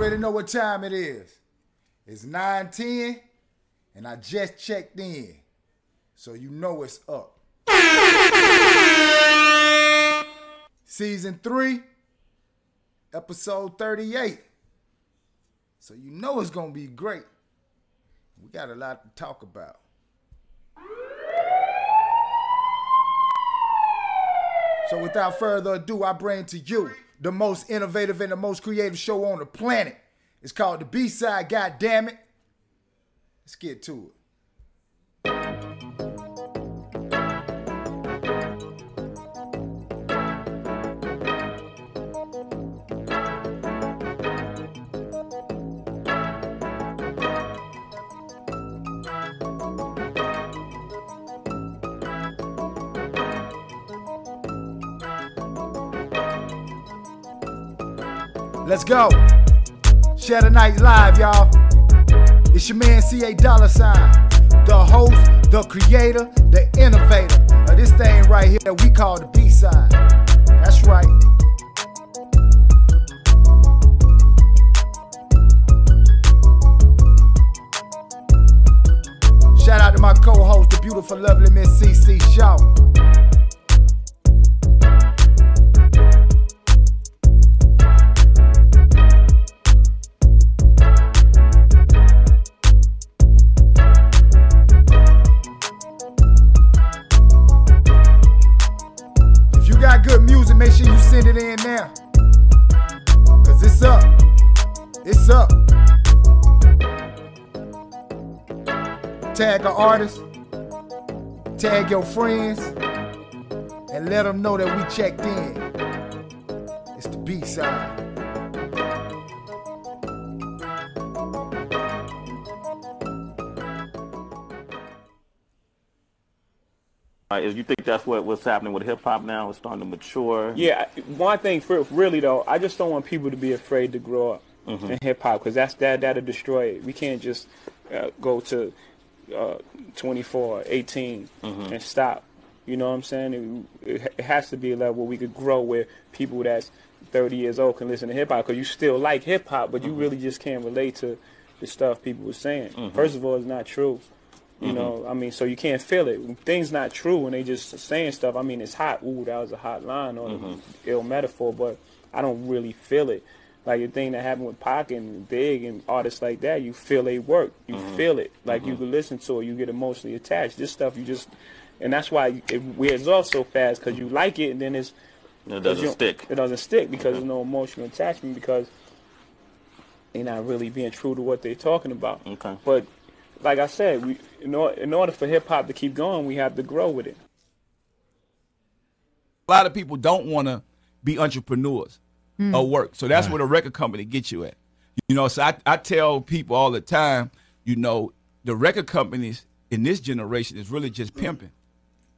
already know what time it is. It's 9:10, and I just checked in. So you know it's up. Season 3, episode 38. So you know it's gonna be great. We got a lot to talk about. So without further ado, I bring to you the most innovative and the most creative show on the planet. It's called the B-Side, God damn it. Let's get to it. Let's go. Share the night live, y'all. It's your man CA Dollar Sign, the host, the creator, the innovator of this thing right here that we call the B side. That's right. Shout out to my co-host, the beautiful, lovely Miss CC Shaw. Tag an artist. Tag your friends. And let them know that we checked in. It's the B side. Right, is you think that's what what's happening with hip hop now? It's starting to mature. Yeah, one thing for really though, I just don't want people to be afraid to grow up in hip hop because that's that that'll destroy it. We can't just uh, go to uh, 24, 18 mm-hmm. and stop. You know what I'm saying? It, it has to be a level where we could grow where people that's 30 years old can listen to hip hop because you still like hip hop, but you mm-hmm. really just can't relate to the stuff people were saying. Mm-hmm. First of all, it's not true. You know, I mean, so you can't feel it. When things not true when they just saying stuff. I mean, it's hot. Ooh, that was a hot line or ill metaphor, but I don't really feel it. Like the thing that happened with Pac and Big and artists like that, you feel they work. You mm-hmm. feel it. Like you mm-hmm. can listen to it. You get emotionally attached. This stuff you just, and that's why it wears off so fast because you like it and then it's It 'cause doesn't you- stick. It doesn't stick because there's mm-hmm. no emotional attachment because they're not really being true to what they're talking about. Okay. But like I said, we in, or, in order for hip hop to keep going, we have to grow with it. a lot of people don't want to be entrepreneurs Mm. or work. So that's where the record company gets you at. You know, so I, I tell people all the time, you know, the record companies in this generation is really just pimping.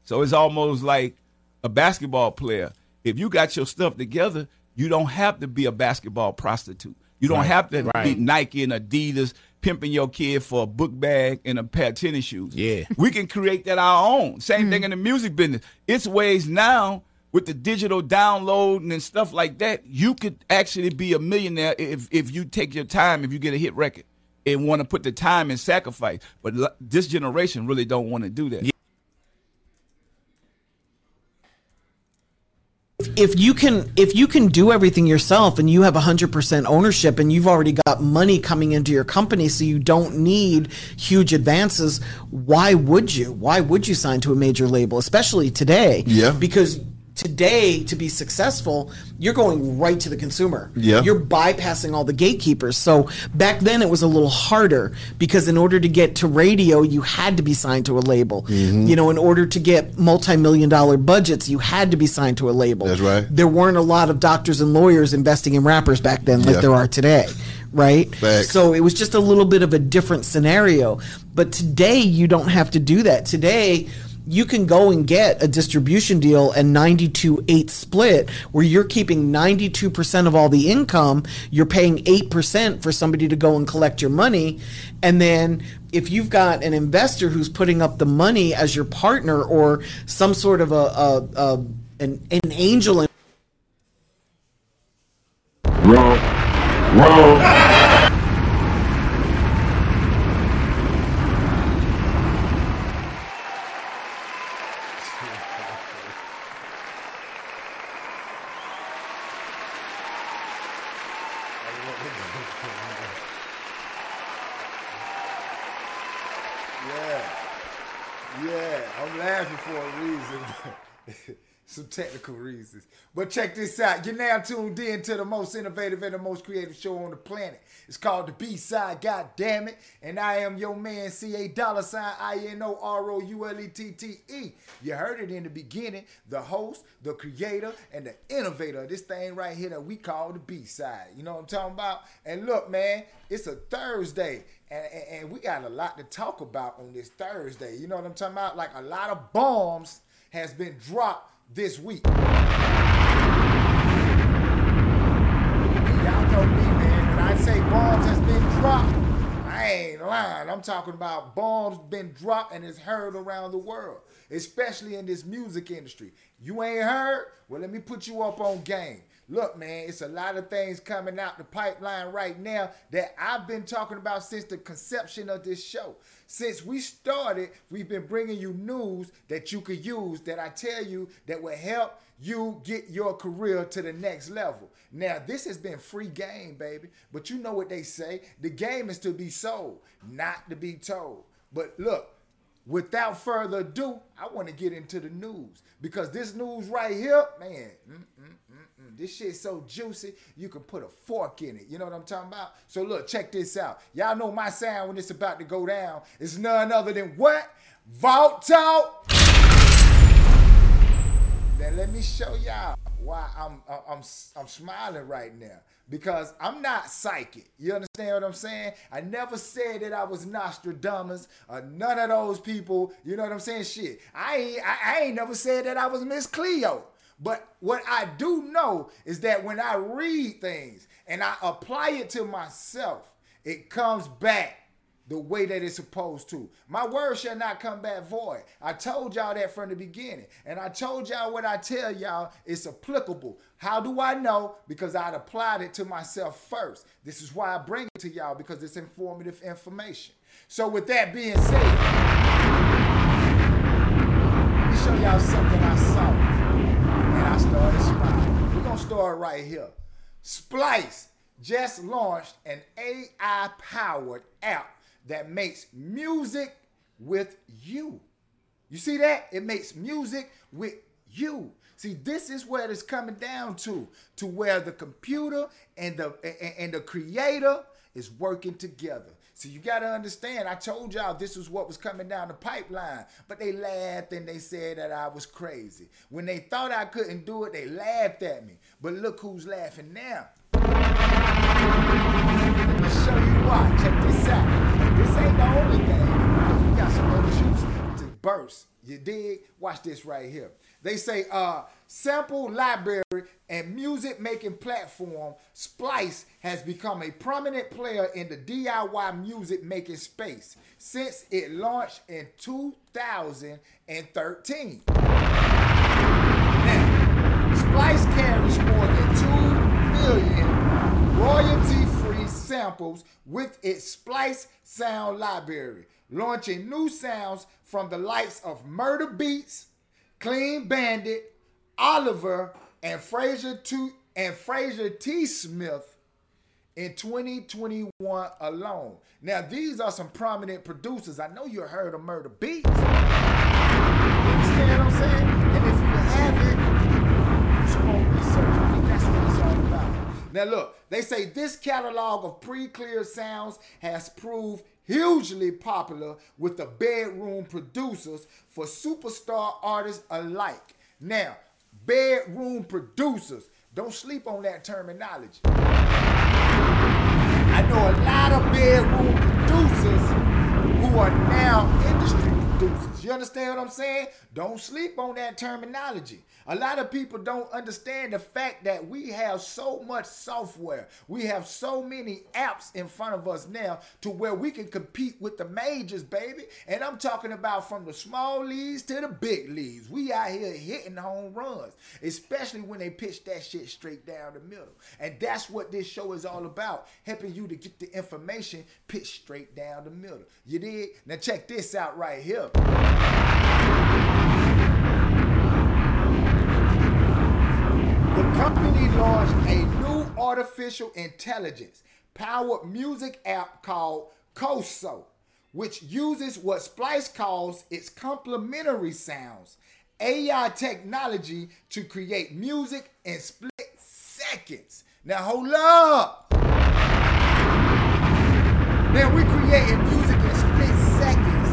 So it's almost like a basketball player. If you got your stuff together, you don't have to be a basketball prostitute. You don't have to be Nike and Adidas pimping your kid for a book bag and a pair of tennis shoes. Yeah. We can create that our own. Same thing mm. in the music business. It's ways now with the digital download and stuff like that, you could actually be a millionaire if if you take your time, if you get a hit record and want to put the time and sacrifice. But this generation really don't want to do that. if you can if you can do everything yourself and you have 100% ownership and you've already got money coming into your company so you don't need huge advances why would you why would you sign to a major label especially today Yeah. because today to be successful you're going right to the consumer Yeah. you're bypassing all the gatekeepers so back then it was a little harder because in order to get to radio you had to be signed to a label Mm-hmm. you know in order to get multi-million dollar budgets you had to be signed to a label That's right. there weren't a lot of doctors and lawyers investing in rappers back then like Yeah. there are today right Facts. so it was just a little bit of a different scenario but today you don't have to do that today you can go and get a distribution deal and 92-8 split where you're keeping 92% of all the income you're paying 8% for somebody to go and collect your money and then if you've got an investor who's putting up the money as your partner or some sort of a, a, a an, an angel. Wrong. Yeah. Yeah, I'm laughing for a reason. Some technical reasons. But check this out. You're now tuned in to the most innovative and the most creative show on the planet. It's called The B-Side, God damn it. And I am your man, C-A dollar sign I-N-O-R-O-U-L-E-T-T-E. You heard it in the beginning. The host, the creator, and the innovator of this thing right here that we call The B-Side. You know what I'm talking about? And look, man, it's a Thursday. And, and, and we got a lot to talk about on this Thursday. You know what I'm talking about? Like a lot of bombs has been dropped this week. Y'all know me, man. When I say bombs has been dropped, I ain't lying. I'm talking about bombs been dropped and it's heard around the world, especially in this music industry. You ain't heard? Well, let me put you up on game. Look, man, it's a lot of things coming out the pipeline right now that I've been talking about since the conception of this show. Since we started, we've been bringing you news that you could use that I tell you that will help you get your career to the next level. Now, this has been free game, baby, but you know what they say the game is to be sold, not to be told. But look, without further ado, I want to get into the news because this news right here, man, mm, mm, mm, mm, this shit's so juicy, you can put a fork in it. You know what I'm talking about? So look, check this out. Y'all know my sound when it's about to go down. It's none other than what? Vault Talk. Now let me show y'all why I'm I'm I'm smiling right now because I'm not psychic. You understand what I'm saying? I never said that I was Nostradamus or none of those people. You know what I'm saying? Shit, I ain't I, I ain't never said that I was Miss Cleo. But what I do know is that when I read things and I apply it to myself, it comes back the way that it's supposed to. My word shall not come back void. I told y'all that from the beginning. And I told y'all what I tell y'all is applicable. How do I know? Because I'd applied it to myself first. This is why I bring it to y'all because it's informative information. So with that being said, let me show y'all something I. And I started smiling. We're gonna start right here. Splice just launched an AI powered app that makes music with you. You see that? It makes music with you. See, this is where it's coming down to, to where the computer and the and, and the creator is working together. So you got to understand, I told y'all this was what was coming down the pipeline, but they laughed and they said that I was crazy. When they thought I couldn't do it, they laughed at me. But look who's laughing now. Let me show you why. Check this out. This ain't the only thing. We got some other juice to burst. You dig? Watch this right here. They say uh sample library and music making platform Splice has become a prominent player in the DIY music making space since it launched in 2013. Now, Splice carries more than 2 million royalty free samples with its Splice sound library, launching new sounds from the likes of Murda Beatz, Clean Bandit, Oliver, and Fraser T and Fraser T. Smith in 2021 alone. Now, these are some prominent producers. I know you heard of Murda Beatz. You understand what I'm saying? And if you haven't, research. That's what it's all about. Now, look, they say this catalog of pre-cleared sounds has proved hugely popular with the bedroom producers for superstar artists alike. Now, bedroom producers, don't sleep on that terminology. I know a lot of bedroom producers who are now You understand what I'm saying? Don't sleep on that terminology. A lot of people don't understand the fact that we have so much software. We have so many apps in front of us now to where we can compete with the majors, baby. And I'm talking about from the small leagues to the big leagues. We out here hitting home runs, especially when they pitch that shit straight down the middle. And that's what this show is all about, helping you to get the information pitched straight down the middle. You did? Now check this out right here. The company launched a new artificial intelligence powered music app called CoSo, which uses what Splice calls its complementary sounds, AI technology to create music in split seconds. Now hold up. Now we creating music in split seconds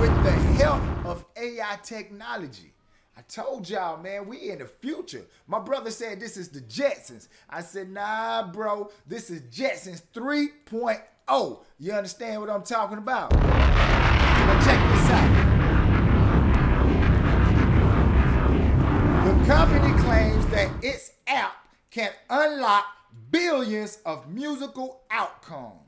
with the help of AI technology. I told y'all, man, we in the future. My brother said this is the Jetsons. I said, nah, bro, this is Jetsons 3.0. You understand what I'm talking about? Now check this out. The company claims that its app can unlock billions of musical outcomes.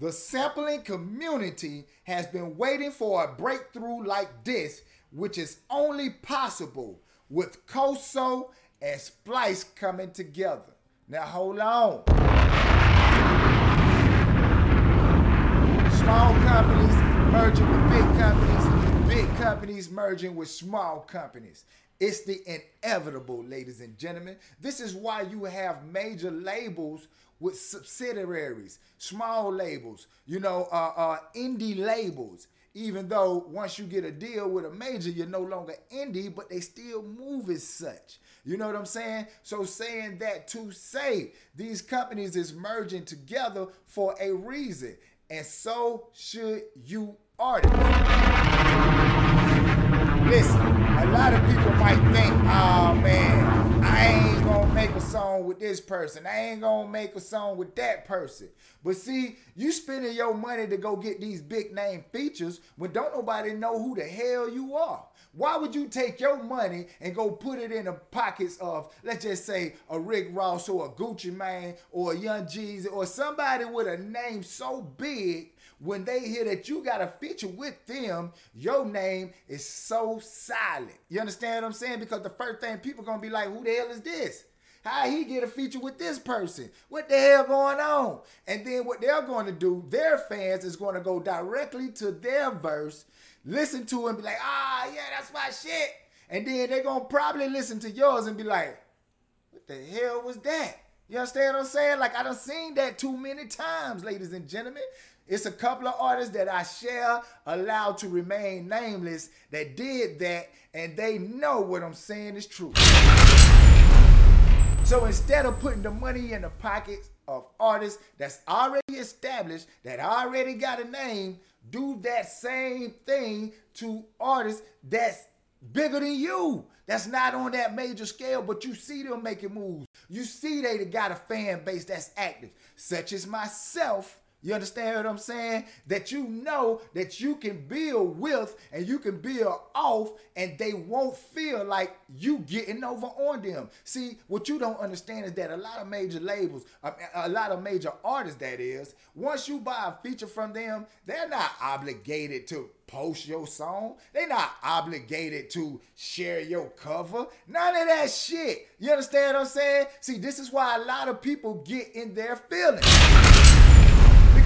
The sampling community has been waiting for a breakthrough like this, which is only possible with CoSo and Splice coming together. Now hold on. Small companies merging with big companies, big companies merging with small companies. It's the inevitable, ladies and gentlemen. This is why you have major labels with subsidiaries, small labels, you know, uh, uh, indie labels. Even though once you get a deal with a major, you're no longer indie, but they still move as such. You know what I'm saying? So saying that to say these companies is merging together for a reason, and so should you artists. Listen, a lot of people might think, oh man, I ain't make a song with this person. I ain't gonna make a song with that person. But see, you spending your money to go get these big name features when don't nobody know who the hell you are. Why would you take your money and go put it in the pockets of, let's just say, a Rick Ross or a Gucci Mane or a Young Jeezy or somebody with a name so big when they hear that you got a feature with them, your name is so silent. You understand what I'm saying? Because the first thing people gonna be like, who the hell is this? How he get a feature with this person? What the hell going on? And then what they're going to do, their fans is going to go directly to their verse, listen to it and be like, ah, yeah, that's my shit. And then they're going to probably listen to yours and be like, what the hell was that? You understand what I'm saying? Like I done seen that too many times, ladies and gentlemen. It's a couple of artists that I share allowed to remain nameless that did that, and they know what I'm saying is true. So instead of putting the money in the pockets of artists that's already established, that already got a name, do that same thing to artists that's bigger than you. That's not on that major scale, but you see them making moves. You see they got a fan base that's active, such as myself you understand what I'm saying? That you know that you can build with and you can build off, and they won't feel like you getting over on them. See, what you don't understand is that a lot of major labels, a, a lot of major artists, that is, once you buy a feature from them, they're not obligated to post your song. They're not obligated to share your cover. None of that shit. You understand what I'm saying? See, this is why a lot of people get in their feelings.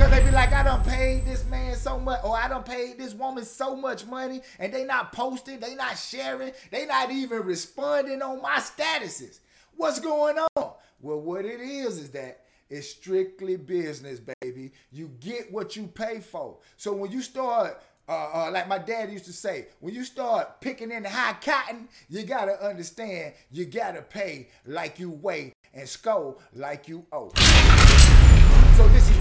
Because they be like, I done paid this man so much, or I don't paid this woman so much money, and they not posting, they not sharing, they not even responding on my statuses. What's going on? Well, what it is is that it's strictly business, baby. You get what you pay for. So when you start uh, uh, like my dad used to say, when you start picking in the high cotton, you gotta understand you gotta pay like you weigh and score like you owe.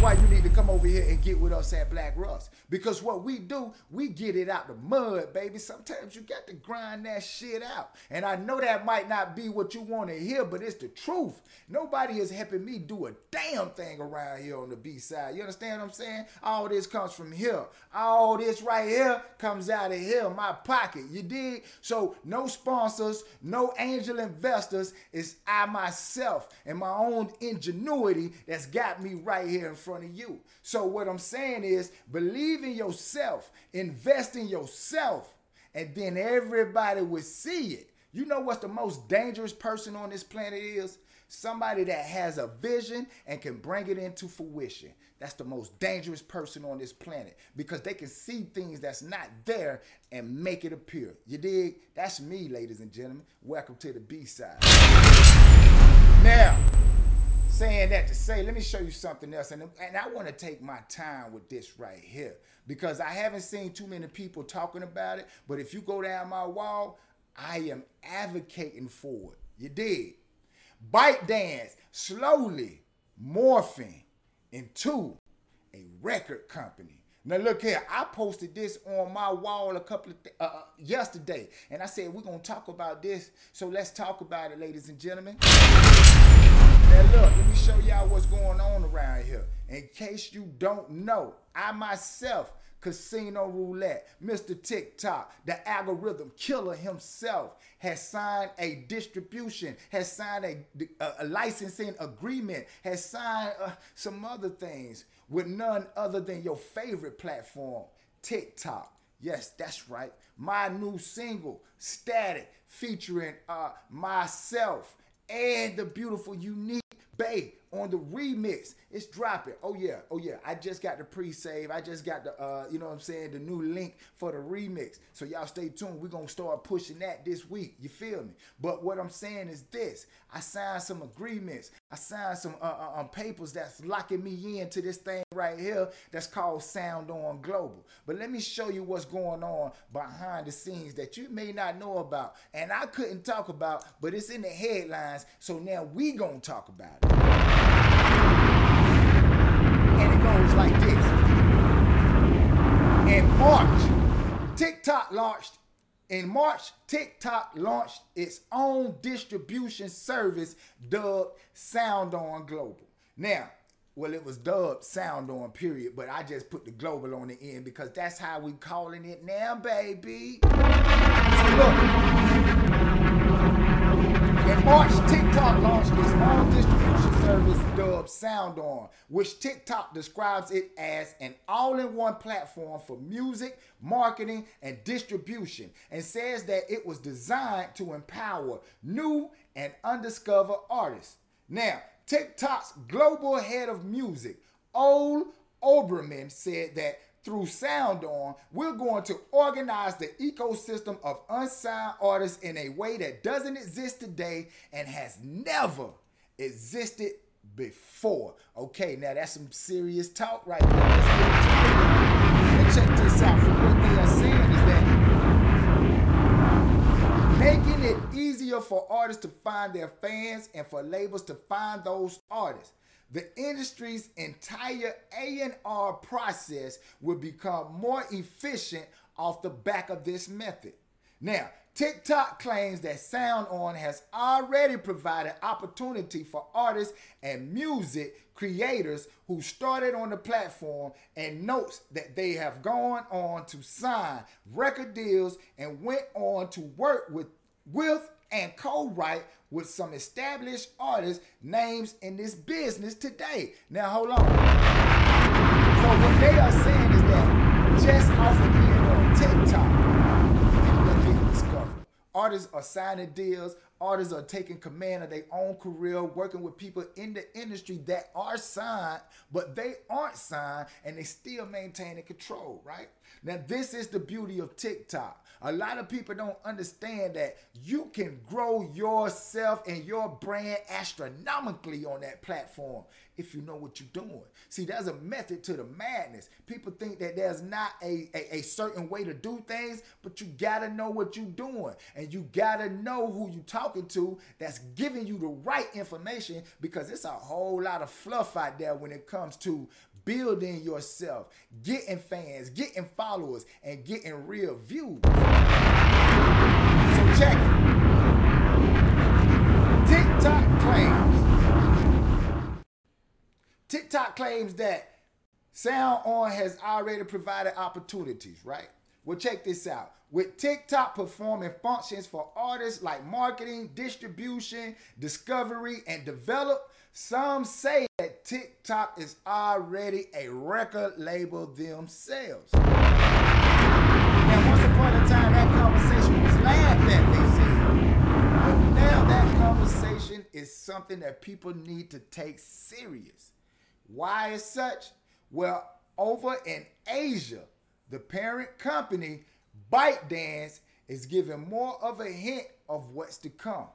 Why you need to come over here and get with us at Black Rust. Because what we do, we get it out the mud, baby. Sometimes you got to grind that shit out. And I know that might not be what you want to hear, but it's the truth. Nobody is helping me do a damn thing around here on the B side. You understand what I'm saying? All this comes from here. All this right here comes out of here, my pocket. You dig? So no sponsors, no angel investors. It's I myself and my own ingenuity that's got me right here in front of you. So what I'm saying is believe in yourself, invest in yourself, and then everybody will see it. You know what's the most dangerous person on this planet is? Somebody that has a vision and can bring it into fruition. That's the most dangerous person on this planet because they can see things that's not there and make it appear. You dig? That's me, ladies and gentlemen. Welcome to the B side. Now, saying that to say, let me show you something else. And, and I want to take my time with this right here because I haven't seen too many people talking about it. But if you go down my wall, I am advocating for it. You dig? ByteDance slowly morphing into a record company. Now look here, I posted this on my wall a couple of th- uh, uh, yesterday, and I said we're gonna talk about this. So let's talk about it, ladies and gentlemen. Now look, let me show y'all what's going on around here. In case you don't know, I myself, Casino Roulette, Mr. TikTok, the algorithm killer himself, has signed a distribution, has signed a, a, licensing agreement, has signed uh, some other things with none other than your favorite platform, TikTok. Yes, that's right. My new single, Static, featuring uh, myself and the beautiful, unique Bay on the remix. It's dropping. Oh yeah, oh yeah. I just got the pre-save. I just got the uh, you know what I'm saying, the new link for the remix. So y'all stay tuned. We're gonna start pushing that this week. You feel me? But what I'm saying is this: I signed some agreements. I signed some uh, uh, um, papers that's locking me into this thing right here. That's called Sound On Global. But let me show you what's going on behind the scenes that you may not know about, and I couldn't talk about, but it's in the headlines. So now we gonna talk about it and it goes like this. In March, TikTok launched. In March, TikTok launched its own distribution service dubbed Sound On Global. Now, well, it was dubbed Sound On, period, but I just put the global on the end because that's how we calling it now, baby. So look, in March, TikTok launched its own distribution service dubbed SoundOn, which TikTok describes it as an all-in-one platform for music, marketing, and distribution, and says that it was designed to empower new and undiscovered artists. Now, TikTok's global head of music, Ole Obermann, said that through Sound On, we're going to organize the ecosystem of unsigned artists in a way that doesn't exist today and has never existed before. Okay, now that's some serious talk right there. Let's get into it. And check this out. From what they are saying is that making it easier for artists to find their fans and for labels to find those artists the industry's entire A&R process will become more efficient off the back of this method. Now, TikTok claims that SoundOn has already provided opportunity for artists and music creators who started on the platform and notes that they have gone on to sign record deals and went on to work with with and co-write with some established artists names in this business today. Now hold on. So what they are saying is that just off of being on TikTok, people are getting discovered. Artists are signing deals. Artists are taking command of their own career, working with people in the industry that are signed, but they aren't signed and they still maintaining control, right? Now, this is the beauty of TikTok. A lot of people don't understand that you can grow yourself and your brand astronomically on that platform if you know what you're doing. See, there's a method to the madness. People think that there's not a, a, a, certain way to do things, but you gotta know what you're doing. And you gotta know who you're talking to that's giving you the right information because it's a whole lot of fluff out there when it comes to building yourself, getting fans, getting followers, and getting real views. So check it. TikTok claims. TikTok claims that Sound On has already provided opportunities, right? Well, check this out. With TikTok performing functions for artists like marketing, distribution, discovery, and develop, some say TikTok is already a record label themselves. Now, once upon a time, that conversation was laughed at, they said. But now that conversation is something that people need to take serious. Why is such? Well, over in Asia, the parent company, ByteDance, is giving more of a hint of what's to come.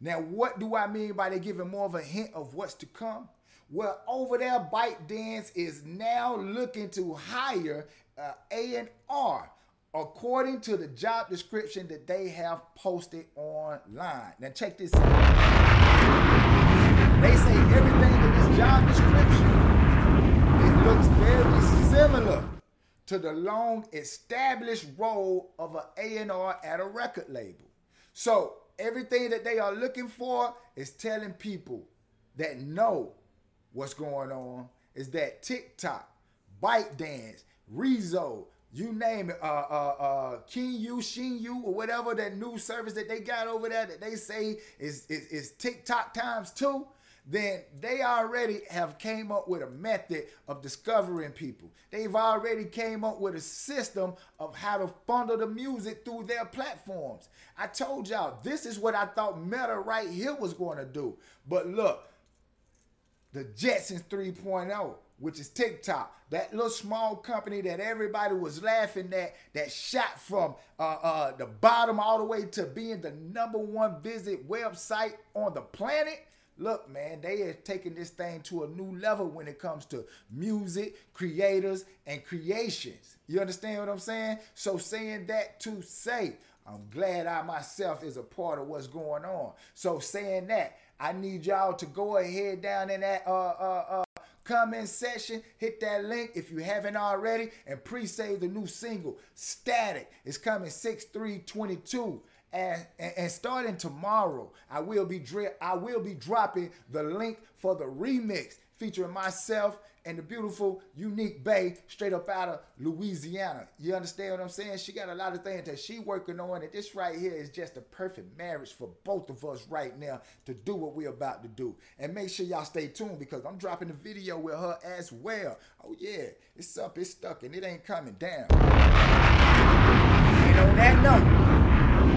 Now, what do I mean by they giving more of a hint of what's to come? Well, over there, ByteDance is now looking to hire uh, A&R according to the job description that they have posted online. Now, check this out. They say everything in this job description it looks very similar to the long established role of an A&R at a record label. So everything that they are looking for is telling people that know what's going on is that TikTok, ByteDance, Resso, you name it, uh, uh, uh, King You, Shin You, or whatever that new service that they got over there that they say is, is, is TikTok times two then they already have came up with a method of discovering people. They've already came up with a system of how to funnel the music through their platforms. I told y'all this is what I thought Meta right here was going to do. But look, the Jetsons 3.0, which is TikTok, that little small company that everybody was laughing at, that shot from uh, uh, the bottom all the way to being the number one visit website on the planet Look, man, they are taking this thing to a new level when it comes to music, creators, and creations. You understand what I'm saying? So, saying that to say, I'm glad I myself is a part of what's going on. So, saying that, I need y'all to go ahead down in that uh uh uh comment section, hit that link if you haven't already, and pre-save the new single, Static. It's coming 6-3-22. And, and, and, starting tomorrow, I will be dri- I will be dropping the link for the remix featuring myself and the beautiful Unique Bay straight up out of Louisiana. You understand what I'm saying? She got a lot of things that she working on, and this right here is just a perfect marriage for both of us right now to do what we're about to do. And make sure y'all stay tuned because I'm dropping a video with her as well. Oh yeah, it's up, it's stuck, and it ain't coming down. And on that note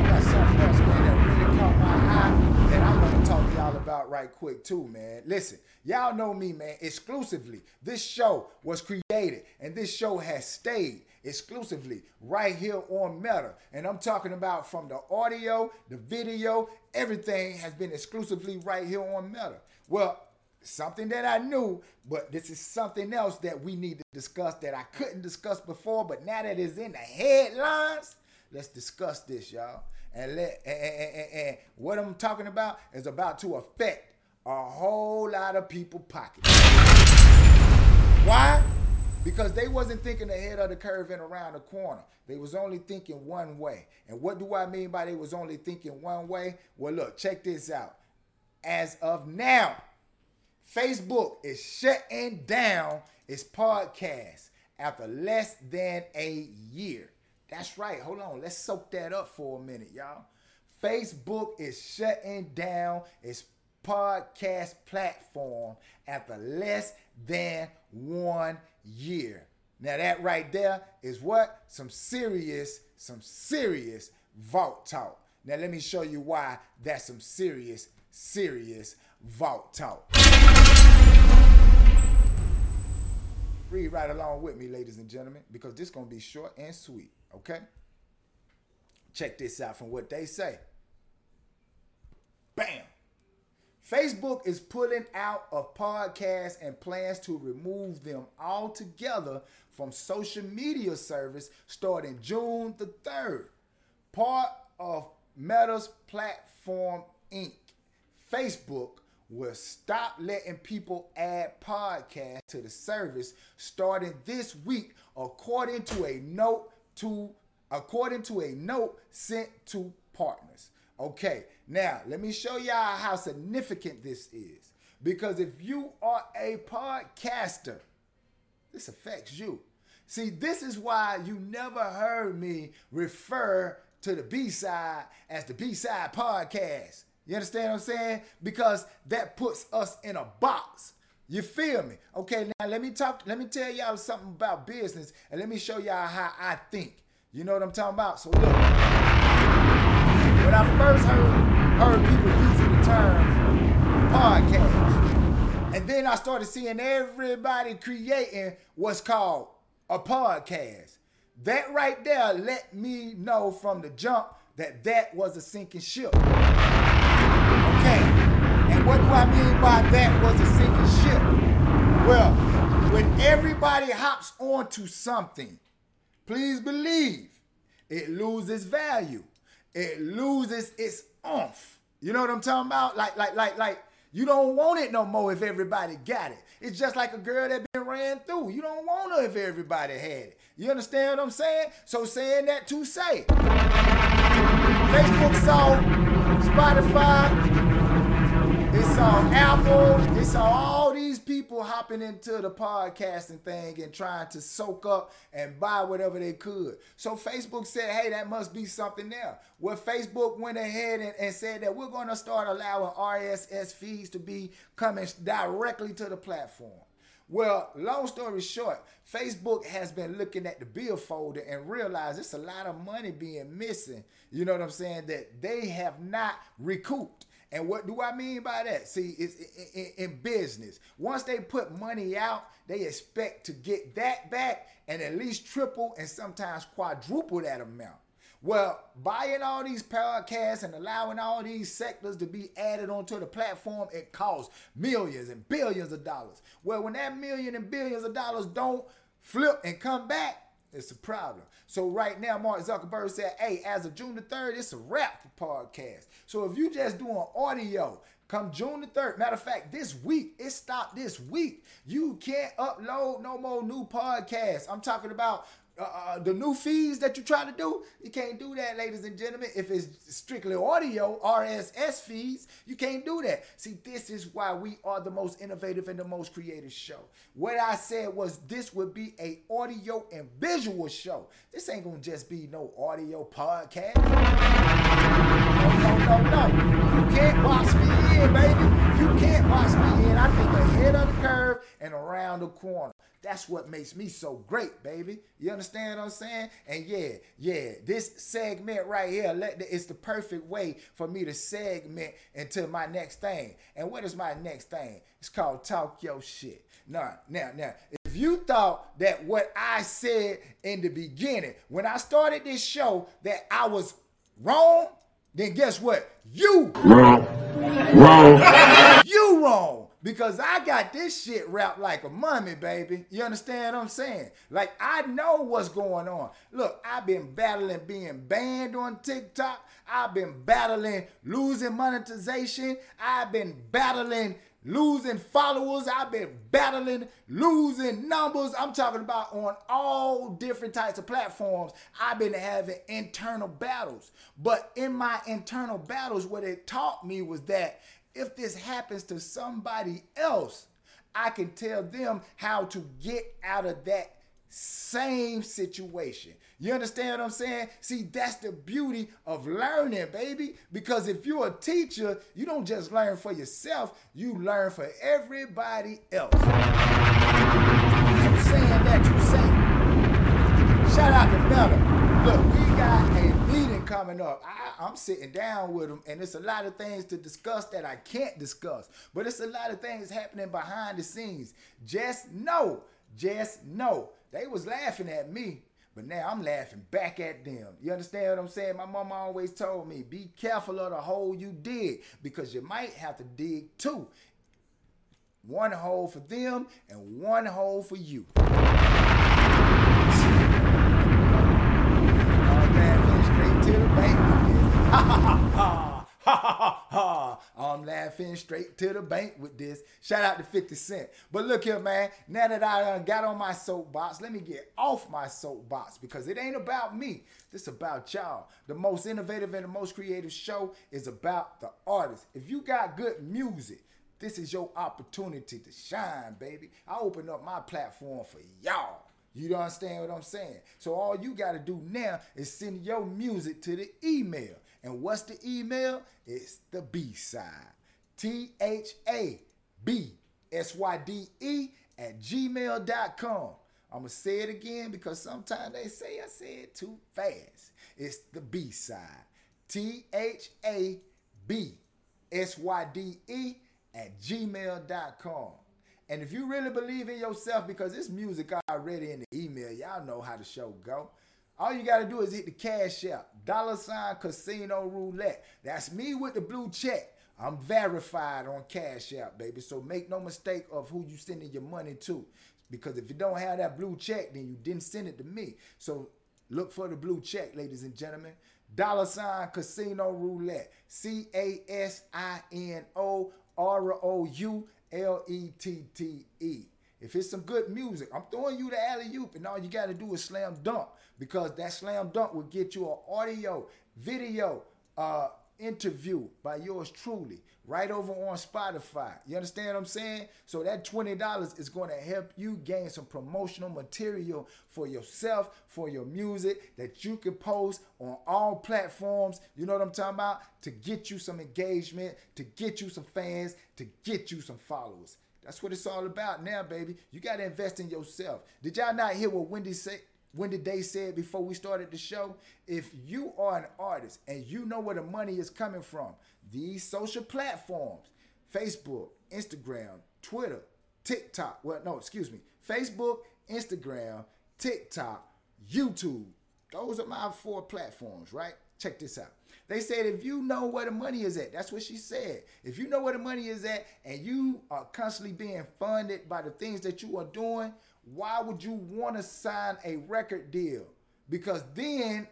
got something else, man, that really caught my eye that I want to talk to y'all about right quick, too, man. Listen, y'all know me, man, exclusively. This show was created, and this show has stayed exclusively right here on Meta. And I'm talking about from the audio, the video, everything has been exclusively right here on Meta. Well, something that I knew, but this is something else that we need to discuss that I couldn't discuss before, but now that it's in the headlines, let's discuss this, y'all and let and, and, and, and what I'm talking about is about to affect a whole lot of people pockets. Why? Because they wasn't thinking ahead of the curve and around the corner. They was only thinking one way. And what do I mean by they was only thinking one way? Well, look, check this out. As of now, Facebook is shutting down its podcast after less than a year. That's right. Hold on. Let's soak that up for a minute, y'all. Facebook is shutting down its podcast platform after less than one year. Now that right there is what? Some serious, some serious vault talk. Now let me show you why that's some serious, serious vault talk. Read right along with me, ladies and gentlemen, because this is gonna be short and sweet. Okay? Check this out from what they say. Bam! Facebook is pulling out of podcasts and plans to remove them altogether from social media service starting June the 3rd. Part of Meta's Platform Inc. Facebook will stop letting people add podcasts to the service starting this week, according to a note to according to a note sent to partners. Okay, now let me show y'all how significant this is. Because if you are a podcaster, this affects you. See, this is why you never heard me refer to the B side as the B side podcast. You understand what I'm saying? Because that puts us in a box. You feel me? Okay, now let me talk, let me tell y'all something about business and let me show y'all how I think. You know what I'm talking about? So look, when I first heard heard people using the term podcast, and then I started seeing everybody creating what's called a podcast. That right there let me know from the jump that that was a sinking ship. Okay, and what do I mean by that was a? Well, when everybody hops onto something, please believe it loses value. It loses its oomph. You know what I'm talking about? Like, like, like, like, you don't want it no more if everybody got it. It's just like a girl that been ran through. You don't want her if everybody had it. You understand what I'm saying? So saying that to say, Facebook saw Spotify, saw Apple, it saw all these people hopping into the podcasting thing and trying to soak up and buy whatever they could. So Facebook said, hey, that must be something there. Well, Facebook went ahead and, and said that we're going to start allowing RSS feeds to be coming directly to the platform. Well, long story short, Facebook has been looking at the bill folder and realized it's a lot of money being missing. You know what I'm saying? That they have not recouped. And what do I mean by that? See, it's in, in, business. Once they put money out, they expect to get that back and at least triple and sometimes quadruple that amount. Well, buying all these podcasts and allowing all these sectors to be added onto the platform, it costs millions and billions of dollars. Well, when that million and billions of dollars don't flip and come back, it's a problem. So right now, Mark Zuckerberg said, hey, as of June the 3rd, it's a wrap for podcasts. So if you just doing audio, come June the 3rd, matter of fact, this week, it stopped this week. You can't upload no more new podcasts. I'm talking about uh, uh, the new feeds that you try to do, you can't do that, ladies and gentlemen. If it's strictly audio, RSS feeds, you can't do that. See, this is why we are the most innovative and the most creative show. What I said was this would be a audio and visual show. This ain't gonna just be no audio podcast. No, no, no, no. You can't box me in, baby. You can't box me in. I think ahead of the curve and around the corner. That's what makes me so great, baby. You understand what I'm saying? And yeah, yeah, this segment right here, it's the perfect way for me to segment into my next thing. And what is my next thing? It's called Talk Your Shit. Now, now, now, if you thought that what I said in the beginning, when I started this show, that I was wrong, then guess what? You wrong. Wrong. You wrong because I got this shit wrapped like a mummy, baby. You understand what I'm saying? Like I know what's going on. Look, I've been battling being banned on TikTok. I've been battling losing monetization. I've been battling losing followers. I've been battling losing numbers. I'm talking about on all different types of platforms. I've been having internal battles. But in my internal battles, what it taught me was that if this happens to somebody else, I can tell them how to get out of that same situation. You understand what I'm saying? See, that's the beauty of learning, baby. Because if you're a teacher, you don't just learn for yourself, you learn for everybody else. So saying that to say, shout out to Meta. Look, we got a meeting coming up. I, I'm sitting down with them, and it's a lot of things to discuss that I can't discuss. But it's a lot of things happening behind the scenes. Just know, just know. They was laughing at me, but now I'm laughing back at them. You understand what I'm saying? My mama always told me, be careful of the hole you dig, because you might have to dig two. One hole for them and one hole for you. to the bank. Ha ha ha ha. I'm laughing straight to the bank with this. Shout out to 50 Cent. But look here, man. Now that I got on my soapbox, let me get off my soapbox because it ain't about me. This is about y'all. The most innovative and the most creative show is about the artist. If you got good music, this is your opportunity to shine, baby. I open up my platform for y'all. You don't understand what I'm saying? So all you got to do now is send your music to the email. And what's the email? It's the B side. T H A B S Y D E at gmail.com. I'm going to say it again because sometimes they say I say it too fast. It's the B side. T H A B S Y D E at gmail.com. And if you really believe in yourself, because this music already in the email, y'all know how the show go. All you gotta do is hit the cash app, dollar sign casino roulette. That's me with the blue check. I'm verified on Cash App, baby. So make no mistake of who you sending your money to. Because if you don't have that blue check, then you didn't send it to me. So look for the blue check, ladies and gentlemen. Dollar sign casino roulette. C A S I N O R O U L E T T E. If it's some good music, I'm throwing you the alley oop, and all you got to do is slam dunk because that slam dunk will get you an audio, video, uh, interview by yours truly right over on Spotify. You understand what I'm saying? So that $20 is going to help you gain some promotional material for yourself, for your music that you can post on all platforms. You know what I'm talking about? To get you some engagement, to get you some fans, to get you some followers. That's what it's all about now, baby. You got to invest in yourself. Did y'all not hear what Wendy said? Wendy Day said before we started the show, if you are an artist and you know where the money is coming from, these social platforms, Facebook, Instagram, Twitter, TikTok, well, no, excuse me, Facebook, Instagram, TikTok, YouTube, those are my four platforms, right? Check this out. They said if you know where the money is at, that's what she said. If you know where the money is at and you are constantly being funded by the things that you are doing, why would you want to sign a record deal? Because then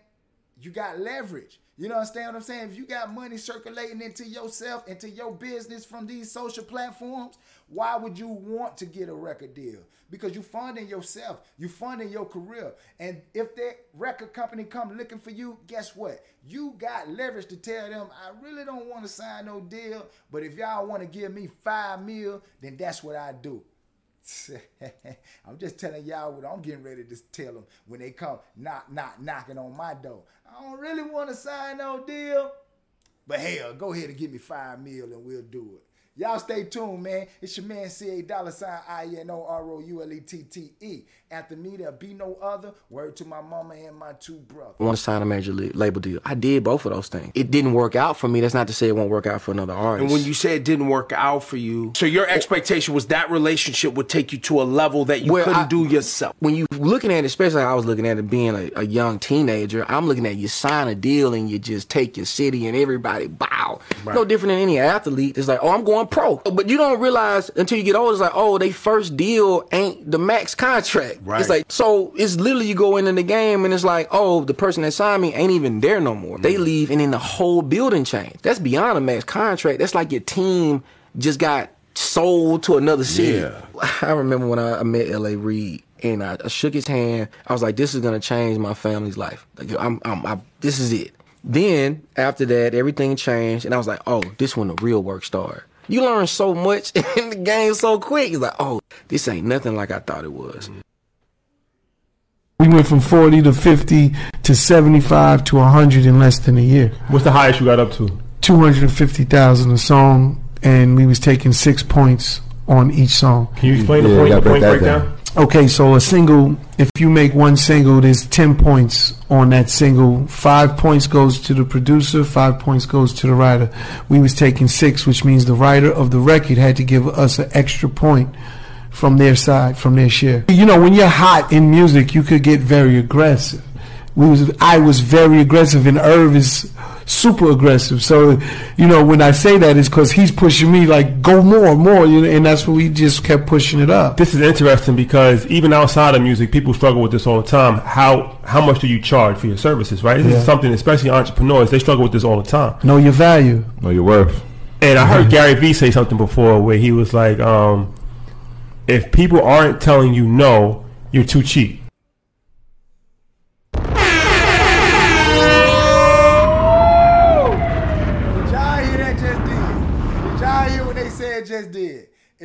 you got leverage. You know understand what I'm saying? If you got money circulating into yourself, into your business from these social platforms, why would you want to get a record deal? Because you're funding yourself, you're funding your career. And if that record company come looking for you, guess what? You got leverage to tell them, I really don't want to sign no deal, but if y'all want to give me five mil, then that's what I do. I'm just telling y'all what I'm getting ready to tell them when they come knock, knock, knocking on my door. I don't really want to sign no deal, but hell, go ahead and give me five mil and we'll do it. Y'all stay tuned, man. It's your man C A dollar sign I N O R O U L E T T E. After me, there'll be no other. Word to my mama and my two brothers. I want to sign a major label deal. I did both of those things. It didn't work out for me. That's not to say it won't work out for another artist. And when you say it didn't work out for you, so your expectation was that relationship would take you to a level that you Well, couldn't I- do yourself. when you looking at it, especially how I was looking at it being a, a young teenager, I'm looking at you sign a deal and you just take your city and everybody bow. No different than any athlete. It's like, oh, I'm going pro. But you don't realize until you get older, it's like, oh, they first deal ain't the max contract. Right. It's like, so it's literally you go into the game and it's like, oh, the person that signed me ain't even there no more. They mm-hmm. leave and then the whole building change. That's beyond a max contract. That's like your team just got sold to another city. Yeah. I remember when I, met L.A. Reid and I, I shook his hand. I was like, "This is gonna change my family's life. Like, I'm, I'm, I, this is it." Then after that, everything changed, and I was like, "Oh, this when the real work started." You learn so much in the game so quick. It's like, "Oh, this ain't nothing like I thought it was." We went from 40 to 50 to 75 to 100 in less than a year. What's the highest you got up to? 250,000 a song, and we was taking six points on each song. Can you explain Yeah, the point, the point break that breakdown? Okay, so a single, if you make one single, there's 10 points on that single. Five points goes to the producer, five points goes to the writer. We was taking six, which means the writer of the record had to give us an extra point from their side, from their share. You know, when you're hot in music, you could get very aggressive. We was, I was very aggressive, and Irv is super aggressive. So, you know, when I say that, it's because he's pushing me like go more, more, you know, and that's what we just kept pushing it up. This is interesting because even outside of music, people struggle with this all the time. How how much do you charge for your services, right? This Yeah. is something, especially entrepreneurs, they struggle with this all the time. Know your value. Know your worth. And I heard Gary Vee say something before where he was like, um, if people aren't telling you no, you're too cheap.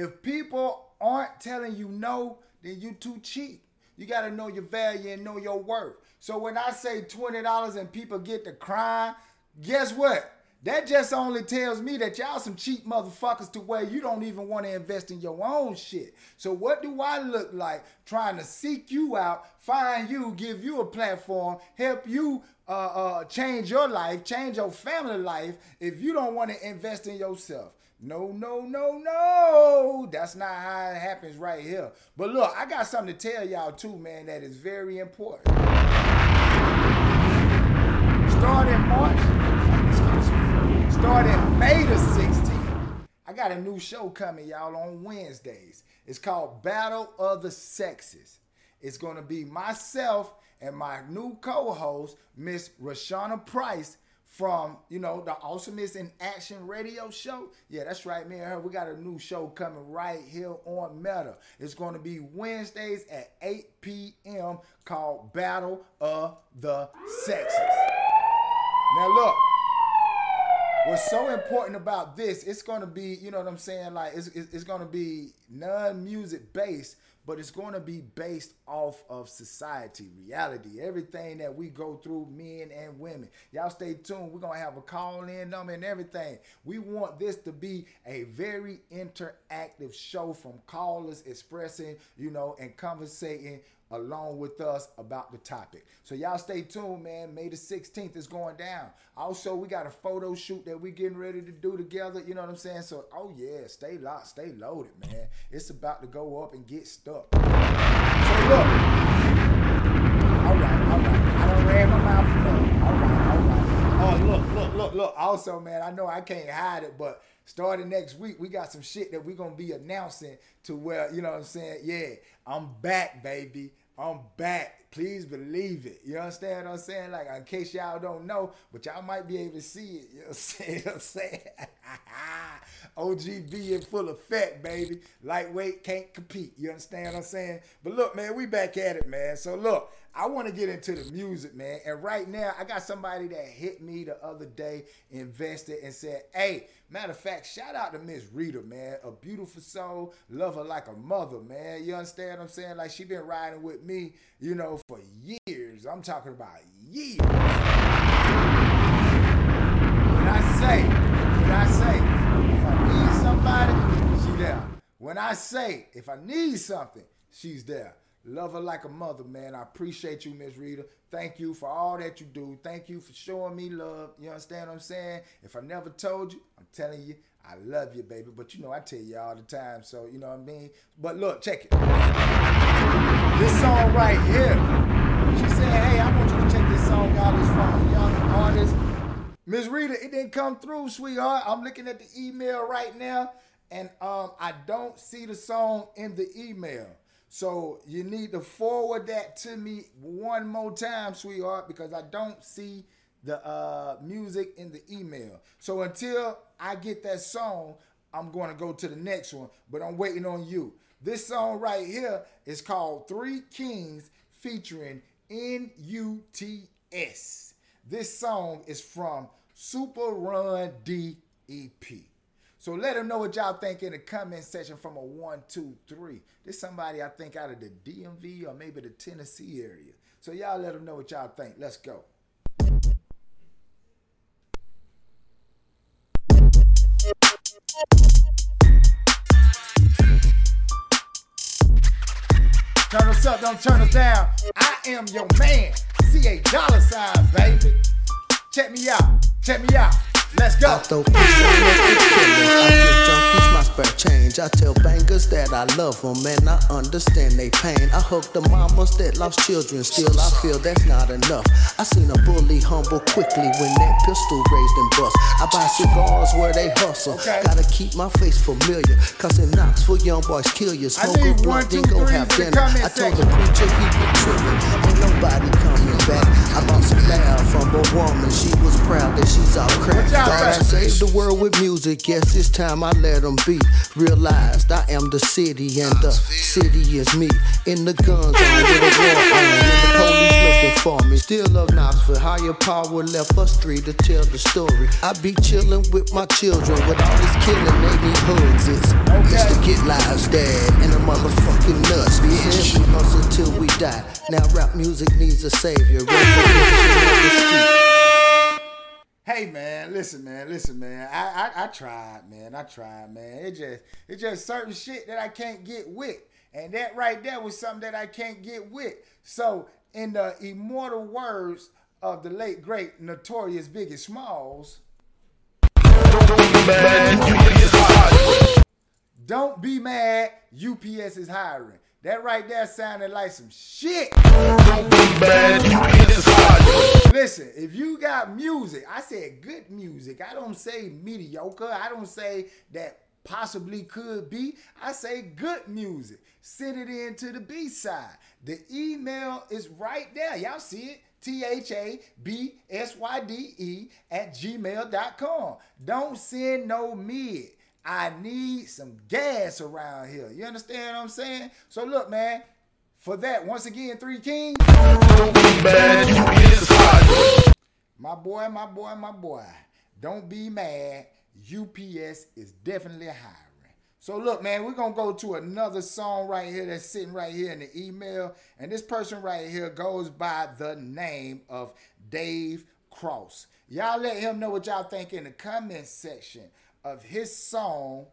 If people aren't telling you no, then you too cheap. You gotta know your value and know your worth. So when I say twenty dollars and people get to crying, guess what? That just only tells me that y'all some cheap motherfuckers to where you don't even want to invest in your own shit. So what do I look like trying to seek you out, find you, give you a platform, help you uh, uh, change your life, change your family life if you don't want to invest in yourself? No, no, no, no. That's not how it happens right here. But look, I got something to tell y'all too, man, that is very important. Starting March, starting May the 16th, I got a new show coming, y'all, on Wednesdays. It's called Battle of the Sexes. It's going to be myself and my new co-host, Miss Rashana Price from, you know, the Awesomeness in Action radio show. Yeah, that's right, me and her. We got a new show coming right here on Meta. It's going to be Wednesdays at 8 p.m. called Battle of the Sexes. Now look, what's so important about this, it's gonna be, you know what I'm saying, like it's, it's, it's gonna be non-music based, but it's gonna be based off of society, reality, everything that we go through, men and women. Y'all stay tuned. We're gonna have a call-in number and everything. We want this to be a very interactive show from callers expressing, you know, and conversating along with us about the topic. So y'all stay tuned, man. May the 16th is going down. Also, we got a photo shoot that we getting ready to do together. You know what I'm saying? So, oh yeah, stay locked, stay loaded, man. It's about to go up and get stuck. So look. All right, all right. I don't ran my mouth enough. All right, all right. Oh, look, look, look, look. Also, man, I know I can't hide it, but starting next week, we got some shit that we're gonna be announcing to where, you know what I'm saying? Yeah, I'm back, baby. I'm back. Please believe it. You understand what I'm saying? Like, in case y'all don't know, but y'all might be able to see it. You know what I'm saying? OGB in full effect, baby. Lightweight can't compete. You understand what I'm saying? But look, man, we back at it, man. So look, I want to get into the music, man. And right now, I got somebody that hit me the other day, invested, and said, hey, matter of fact, shout out to Miss Rita, man. A beautiful soul, love her like a mother, man. You understand what I'm saying? Like she been riding with me, you know, for years. I'm talking about years. When I say, when I say, if I need somebody, she there. When I say, if I need something, she's there. Love her like a mother, man. I appreciate you, Miss Rita. Thank you for all that you do. Thank you for showing me love. You understand what I'm saying? If I never told you, I'm telling you, I love you, baby. But you know, I tell you all the time, so you know what I mean? But look, check it. This song right here. She said, hey, I want you to check this song out. It's from a young artist. Miss Rita, it didn't come through, sweetheart. I'm looking at the email right now, and um, I don't see the song in the email. So you need to forward that to me one more time, sweetheart, because I don't see the uh, music in the email. So until I get that song, I'm going to go to the next one, but I'm waiting on you. This song right here is called Three Kings featuring NUTS. This song is from Super Run DEP. So let them know what y'all think in the comment section from a one, two, three. This somebody I think out of the DMV or maybe the Tennessee area. So y'all let them know what y'all think. Let's go. Turn us up, don't turn us down. I am your man. CA dollar sign, baby. Check me out. Check me out. Let's go. I throw peace on the killers. I give junkies my spare change. I tell bangers that I love them and I understand they pain. I hug the mamas that lost children, still I feel that's not enough. I seen a bully humble quickly when that pistol raised and bust. I buy cigars where they hustle. Gotta keep my face familiar, cause in Knoxville, young boys kill you. Smoke a blunt, then go have dinner. I told the preacher he be tripping, ain't nobody coming back. I bought some loud from a woman, she was proud that she's all crack. Thought I saved the world with music, yes, this time I let them be. Realized I am the city and the city is me. In the guns on with a war on, and the police looking for me. Still love Knoxville, higher power left us three to tell the story. I be chilling with my children, with all this killing, they need hugs. It's, it's to get lives dead and the motherfucking nuts. We we hustle till we die. Now rap music needs a savior. Hey man, listen man, listen man. I, I I tried, man. I tried, man. It just it's just certain shit that I can't get with. And that right there was something that I can't get with. So in the immortal words of the late great notorious Biggie Smalls. Don't be mad, UPS is hiring. That right there sounded like some shit. Listen, if you got music, I said good music. I don't say mediocre. I don't say that possibly could be. I say good music. Send it in to the B side. The email is right there. Y'all see it? T H A B S Y D E at gmail.com. Don't send no mid. I need some gas around here. You understand what I'm saying? So look, man, for that, once again, Three Kings. My boy, my boy, my boy. Don't be mad. UPS is definitely hiring. So look, man, we're gonna go to another song right here that's sitting right here in the email. And this person right here goes by the name of Dave Cross. Y'all let him know what y'all think in the comment section of his song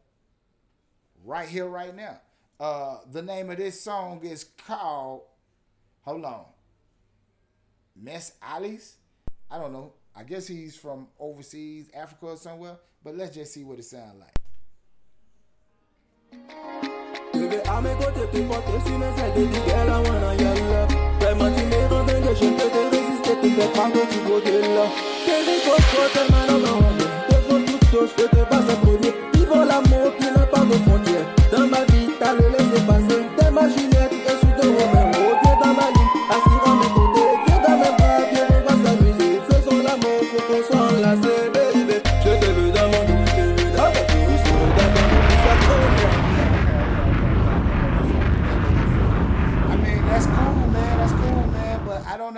right here, right now. Uh, the name of this song is called, hold on, Mess Alice. I don't know. I guess he's from overseas, Africa or somewhere. But let's just see what it sounds like. Dans ma vie, t'as le passer. T'es ma Juliette, et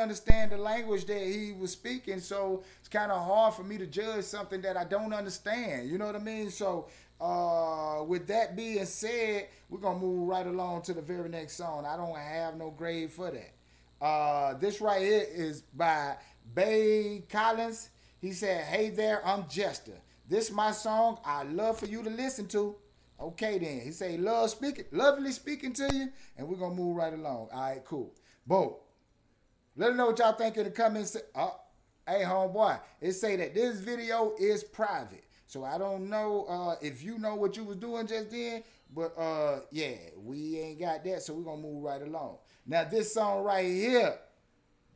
understand the language that he was speaking, so it's kind of hard for me to judge something that I don't understand. You know what I mean? So, uh, with that being said, we're gonna move right along to the very next song. I don't have no grade for that. Uh, this right here is by Bay Collins. He said, "Hey there, I'm Jester. This my song. I love for you to listen to." Okay then. He say love speaking, lovely speaking to you, and we're gonna move right along. All right, cool. Boom. Let us know what y'all think in the comments. Uh, hey homeboy, it say that this video is private. So I don't know uh, if you know what you was doing just then, but uh, yeah, we ain't got that, so we're gonna move right along. Now this song right here,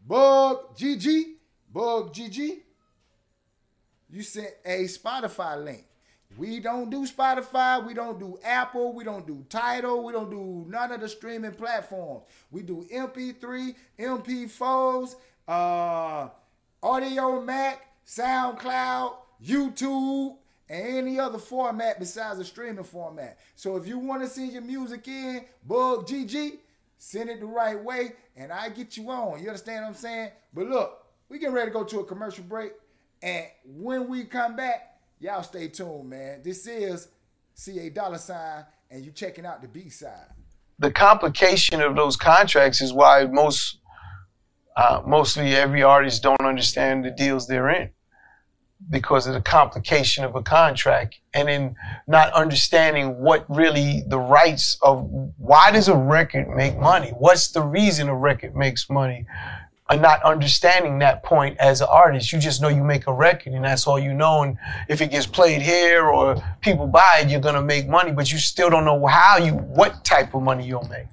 Bug GG, Bug GG, you sent a Spotify link. We don't do Spotify, we don't do Apple, we don't do Tidal, we don't do none of the streaming platforms. We do MP3, MP4s, uh, Audiomack, SoundCloud, YouTube, and any other format besides the streaming format. So if you want to send your music in, Bug GG, send it the right way, and I get you on. You understand what I'm saying? But look, we getting ready to go to a commercial break, and when we come back, y'all stay tuned, man. This is CA Dollar Sign, and you checking out the B side. the complication of those contracts is why most uh, mostly every artist don't understand the deals they're in because of the complication of a contract and in not understanding what really the rights of why does a record make money what's the reason a record makes money are not understanding that point as an artist. You just know you make a record and that's all you know. And if it gets played here or people buy it, you're gonna make money, but you still don't know how you, what type of money you'll make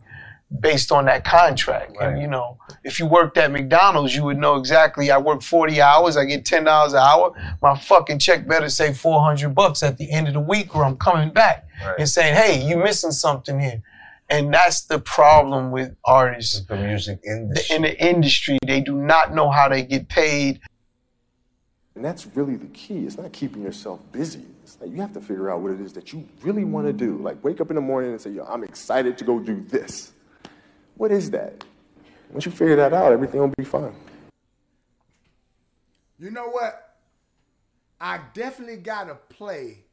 based on that contract. And you know, if you worked at McDonald's, you would know exactly. I work 40 hours, I get $10 an hour. My fucking check better say 400 bucks at the end of the week, or I'm coming back and saying, "Hey, you missing something here." And that's the problem with artists. The music industry. In the industry, they do not know how they get paid. And that's really the key. It's not keeping yourself busy. It's like you have to figure out what it is that you really want to do. Like wake up in the morning and say, yo, I'm excited to go do this. What is that? Once you figure that out, everything will be fine. You know what? I definitely gotta play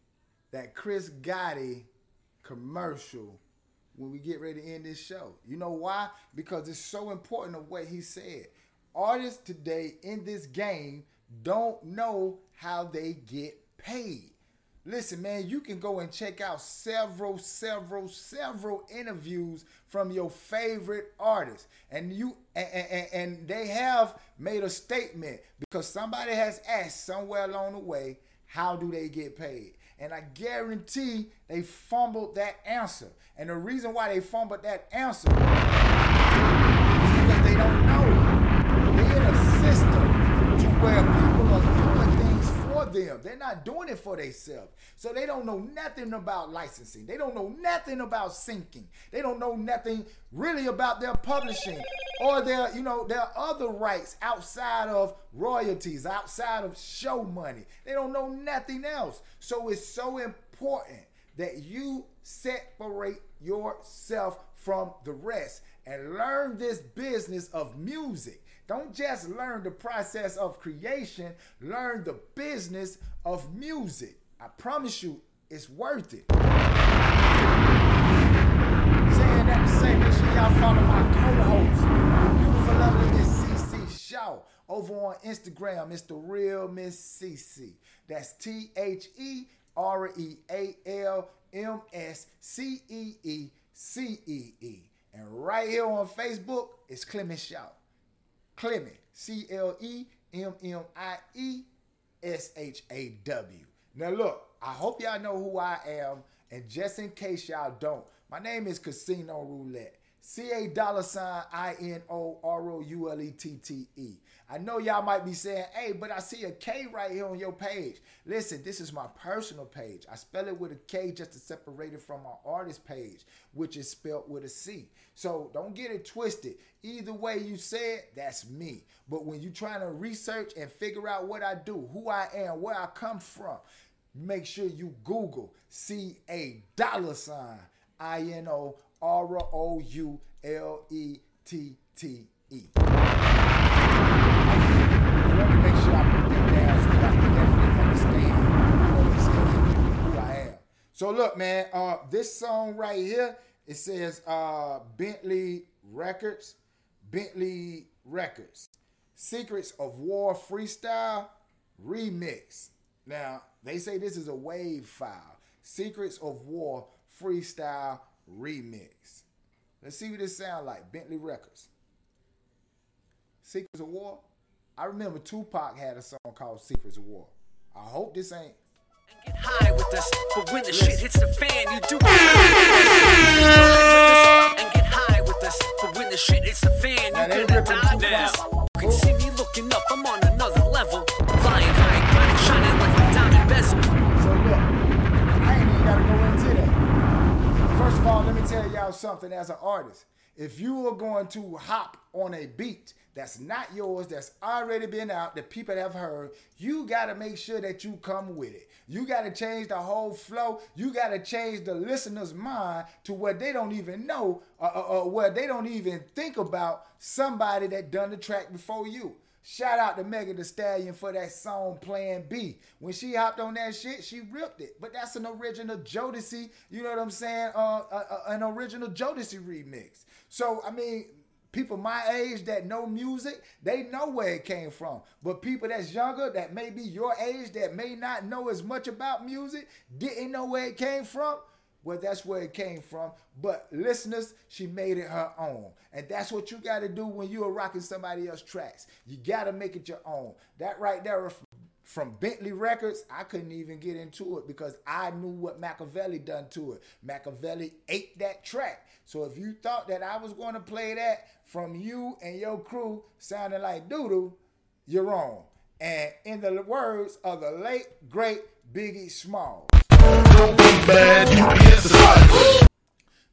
that Chris Gotti commercial when we get ready to end this show. You know why? Because it's so important of what he said. Artists today in this game don't know how they get paid. Listen, man, you can go and check out several, several, several interviews from your favorite artists, and you and, and, and they have made a statement because somebody has asked somewhere along the way, how do they get paid? And I guarantee they fumbled that answer. And the reason why they fumbled that answer is because they don't know. They're in a system to where people are doing things for them. They're not doing it for themselves. So they don't know nothing about licensing. They don't know nothing about syncing. They don't know nothing really about their publishing or their, you know, their other rights outside of royalties, outside of show money. They don't know nothing else. So it's so important that you separate yourself from the rest and learn this business of music. Don't just learn the process of creation, learn the business of music. I promise you, it's worth it. Saying that to say, make sure y'all follow my co-host, the beautiful, lovely Miss CC Shaw, over on Instagram. It's the real Miss CC. That's T H E R E A L M S C E E C E E. And right here on Facebook, it's Clemmie Shaw. Clemmie, C L E M M I E S H A W. Now, look, I hope y'all know who I am. And just in case y'all don't, my name is Casino Roulette. C A dollar sign I N O R O U L E T T E. I know y'all might be saying, hey, but I see a K right here on your page. Listen, this is my personal page. I spell it with a K just to separate it from my artist page, which is spelled with a C. So don't get it twisted. Either way you say it, that's me. But when you're trying to research and figure out what I do, who I am, where I come from, make sure you Google C A dollar sign I N O R O U L E T T E. I want to make sure I put that down so y'all can definitely understand you know what I'm saying, who I am. So look, man, uh, this song right here, it says uh, Bentley Records, Bentley Records, Secrets of War Freestyle Remix. Now, they say this is a wave file. Secrets of War Freestyle Remix. Let's see what this sound like. Bentley Records. Secrets of War. I remember Tupac had a song called Secrets of War. I hope this ain't. High with us, but when the shit hits the fan, you do and get high with us, but when the shit hits the fan, you gonna die us. You can see me looking up, I'm on another level, flying high, bright, shining like a diamond bezel. So look, I ain't even gotta go into that. First of all, let me tell y'all something as an artist. If you are going to hop on a beat that's not yours, that's already been out, that people have heard, you gotta make sure that you come with it. You gotta change the whole flow. You gotta change the listener's mind to where they don't even know, uh, uh, uh, where they don't even think about somebody that done the track before you. Shout out to Megan Thee Stallion for that song Plan B. When she hopped on that shit, she ripped it. But that's an original Jodeci, you know what I'm saying? Uh, uh, uh, an original Jodeci remix. So, I mean, people my age that know music, they know where it came from. But people that's younger, that may be your age, that may not know as much about music, didn't know where it came from. Well, that's where it came from. But listeners, she made it her own. And that's what you got to do when you are rocking somebody else's tracks. You got to make it your own. That right there from Bentley Records, I couldn't even get into it because I knew what Makaveli done to it. Makaveli ate that track. So if you thought that I was going to play that from you and your crew sounding like doodoo, you're wrong. And in the words of the late, great Biggie Smalls. Don't be mad, UPS is hiring.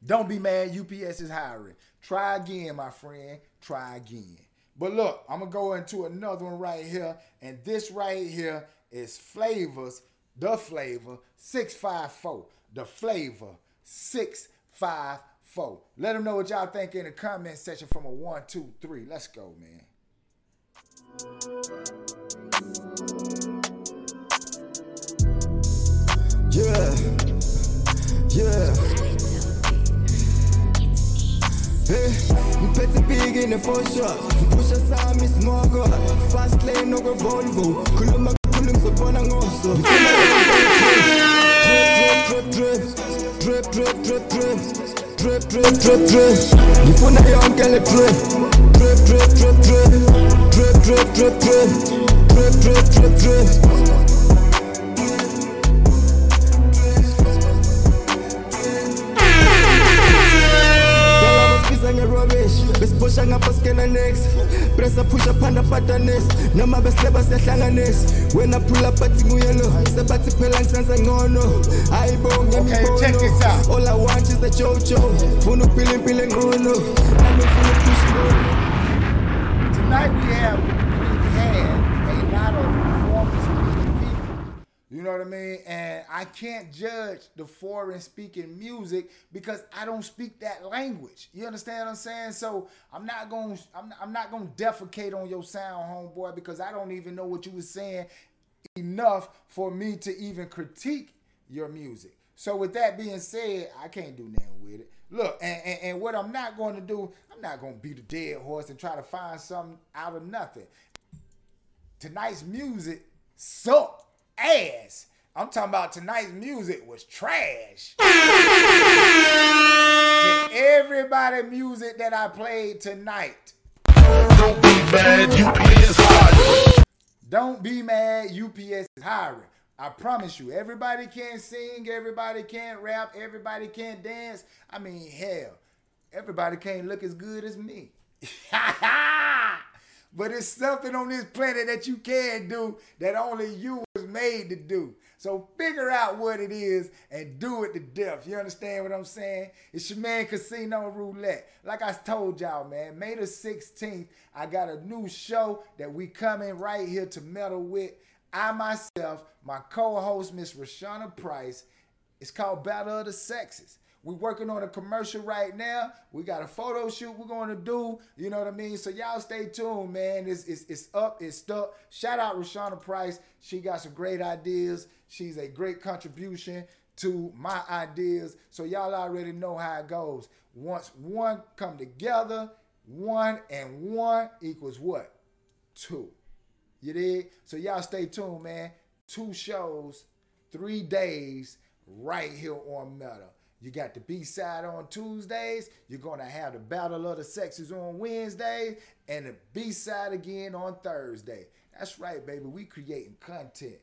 Don't be mad, UPS is hiring. Try again, my friend. Try again. But look, I'm gonna go into another one right here, and this right here is Flavors, the flavor 654. The flavor 654. Let them know what y'all think in the comment section from a one, two, three. Let's go, man. Yeah, yeah. Hey, mphethe big in the four sami smogo Fast lane no Khuluma kakhulu ngizobona ngoso Drip, drip, drip, drip, drip, drip Drip, drip, drip, drip drip. Ngifuna yonke le drip. Drip, drip, drip, drip. Drip, drip, drip, drip. Drip, drip, drip, drip. Nge-rubbish besiphusha ngapha skena next pressa phusha phanda patanes noma besileba siyahlanganisa wena phula bathi nguyelo sebathi phela ngisenza ngcono ayibonge imibono all i want is the jojo funa impilo engqono nami ngifuna ukuphusha Tonight we have we've had a lot of foreign speaking people. You know what I mean? And I can't judge the foreign speaking music because I don't speak that language. You understand what I'm saying? So I'm not going to I'm, I'm not going to defecate on your sound, homeboy, because I don't even know what you were saying enough for me to even critique your music. So with that being said, I can't do nothing with it. Look, and, and, and what I'm not going to do, I'm not going to beat a dead horse and try to find something out of nothing. Tonight's music sucked ass. I'm talking about tonight's music was trash. to everybody music that I played tonight. Don't be mad, UPS hiring. Don't be mad, UPS is hiring. I promise you, everybody can't sing, everybody can't rap, everybody can't dance. I mean, hell, everybody can't look as good as me. but it's something on this planet that you can do that only you made to do. So figure out what it is and do it to death. You understand what I'm saying? It's your man Casino Roulette. Like I told y'all, man, May the 16th, I got a new show that we coming right here to meddle with. I myself, my co-host, Miss Rashana Price. It's called Battle of the Sexes. We're working on a commercial right now. We got a photo shoot we're going to do. You know what I mean? So y'all stay tuned, man. It's, it's, it's up, it's stuck. Shout out Rashana Price. She got some great ideas. She's a great contribution to my ideas. So y'all already know how it goes. Once one come together, one and one equals what? Two. You did? So y'all stay tuned, man. Two shows, three days, right here on Metal. You got the B side on Tuesdays. You're gonna have the Battle of the Sexes on Wednesday, and the B side again on Thursday. That's right, baby. We creating content.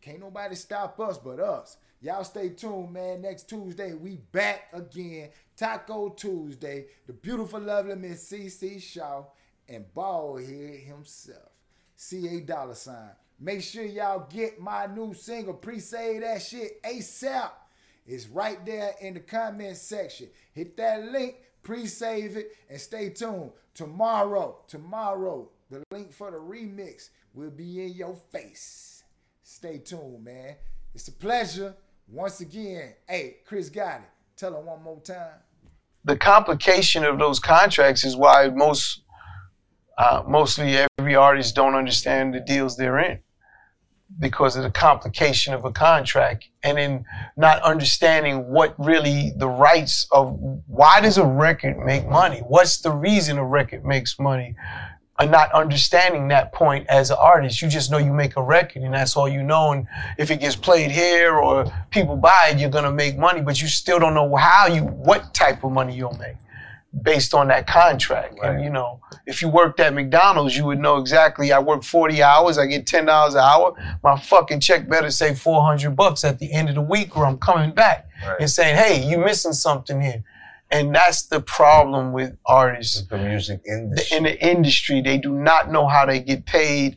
Can't nobody stop us but us. Y'all stay tuned, man. Next Tuesday, we back again. Taco Tuesday. The beautiful, lovely Miss CC Shaw and Baldhead himself. CA dollar sign. Make sure y'all get my new single. Pre-save that shit ASAP. It's right there in the comment section. Hit that link, pre-save it, and stay tuned. Tomorrow, tomorrow, the link for the remix will be in your face. Stay tuned, man. It's a pleasure. Once again, hey, Chris Gotti. Tell him one more time. the complication of those contracts is why most uh, mostly every artist don't understand the deals they're in because of the complication of a contract and in not understanding what really the rights of why does a record make money what's the reason a record makes money And not understanding that point as an artist. You just know you make a record and that's all you know. And if it gets played here or people buy it, you're gonna make money, but you still don't know how you what type of money you'll make based on that contract. And you know, if you worked at McDonald's, you would know exactly I work 40 hours, I get $10 an hour. My fucking check better say 400 bucks at the end of the week or I'm coming back and saying, hey, you missing something here. And that's the problem with artists. The music The- In the industry, they do not know how they get paid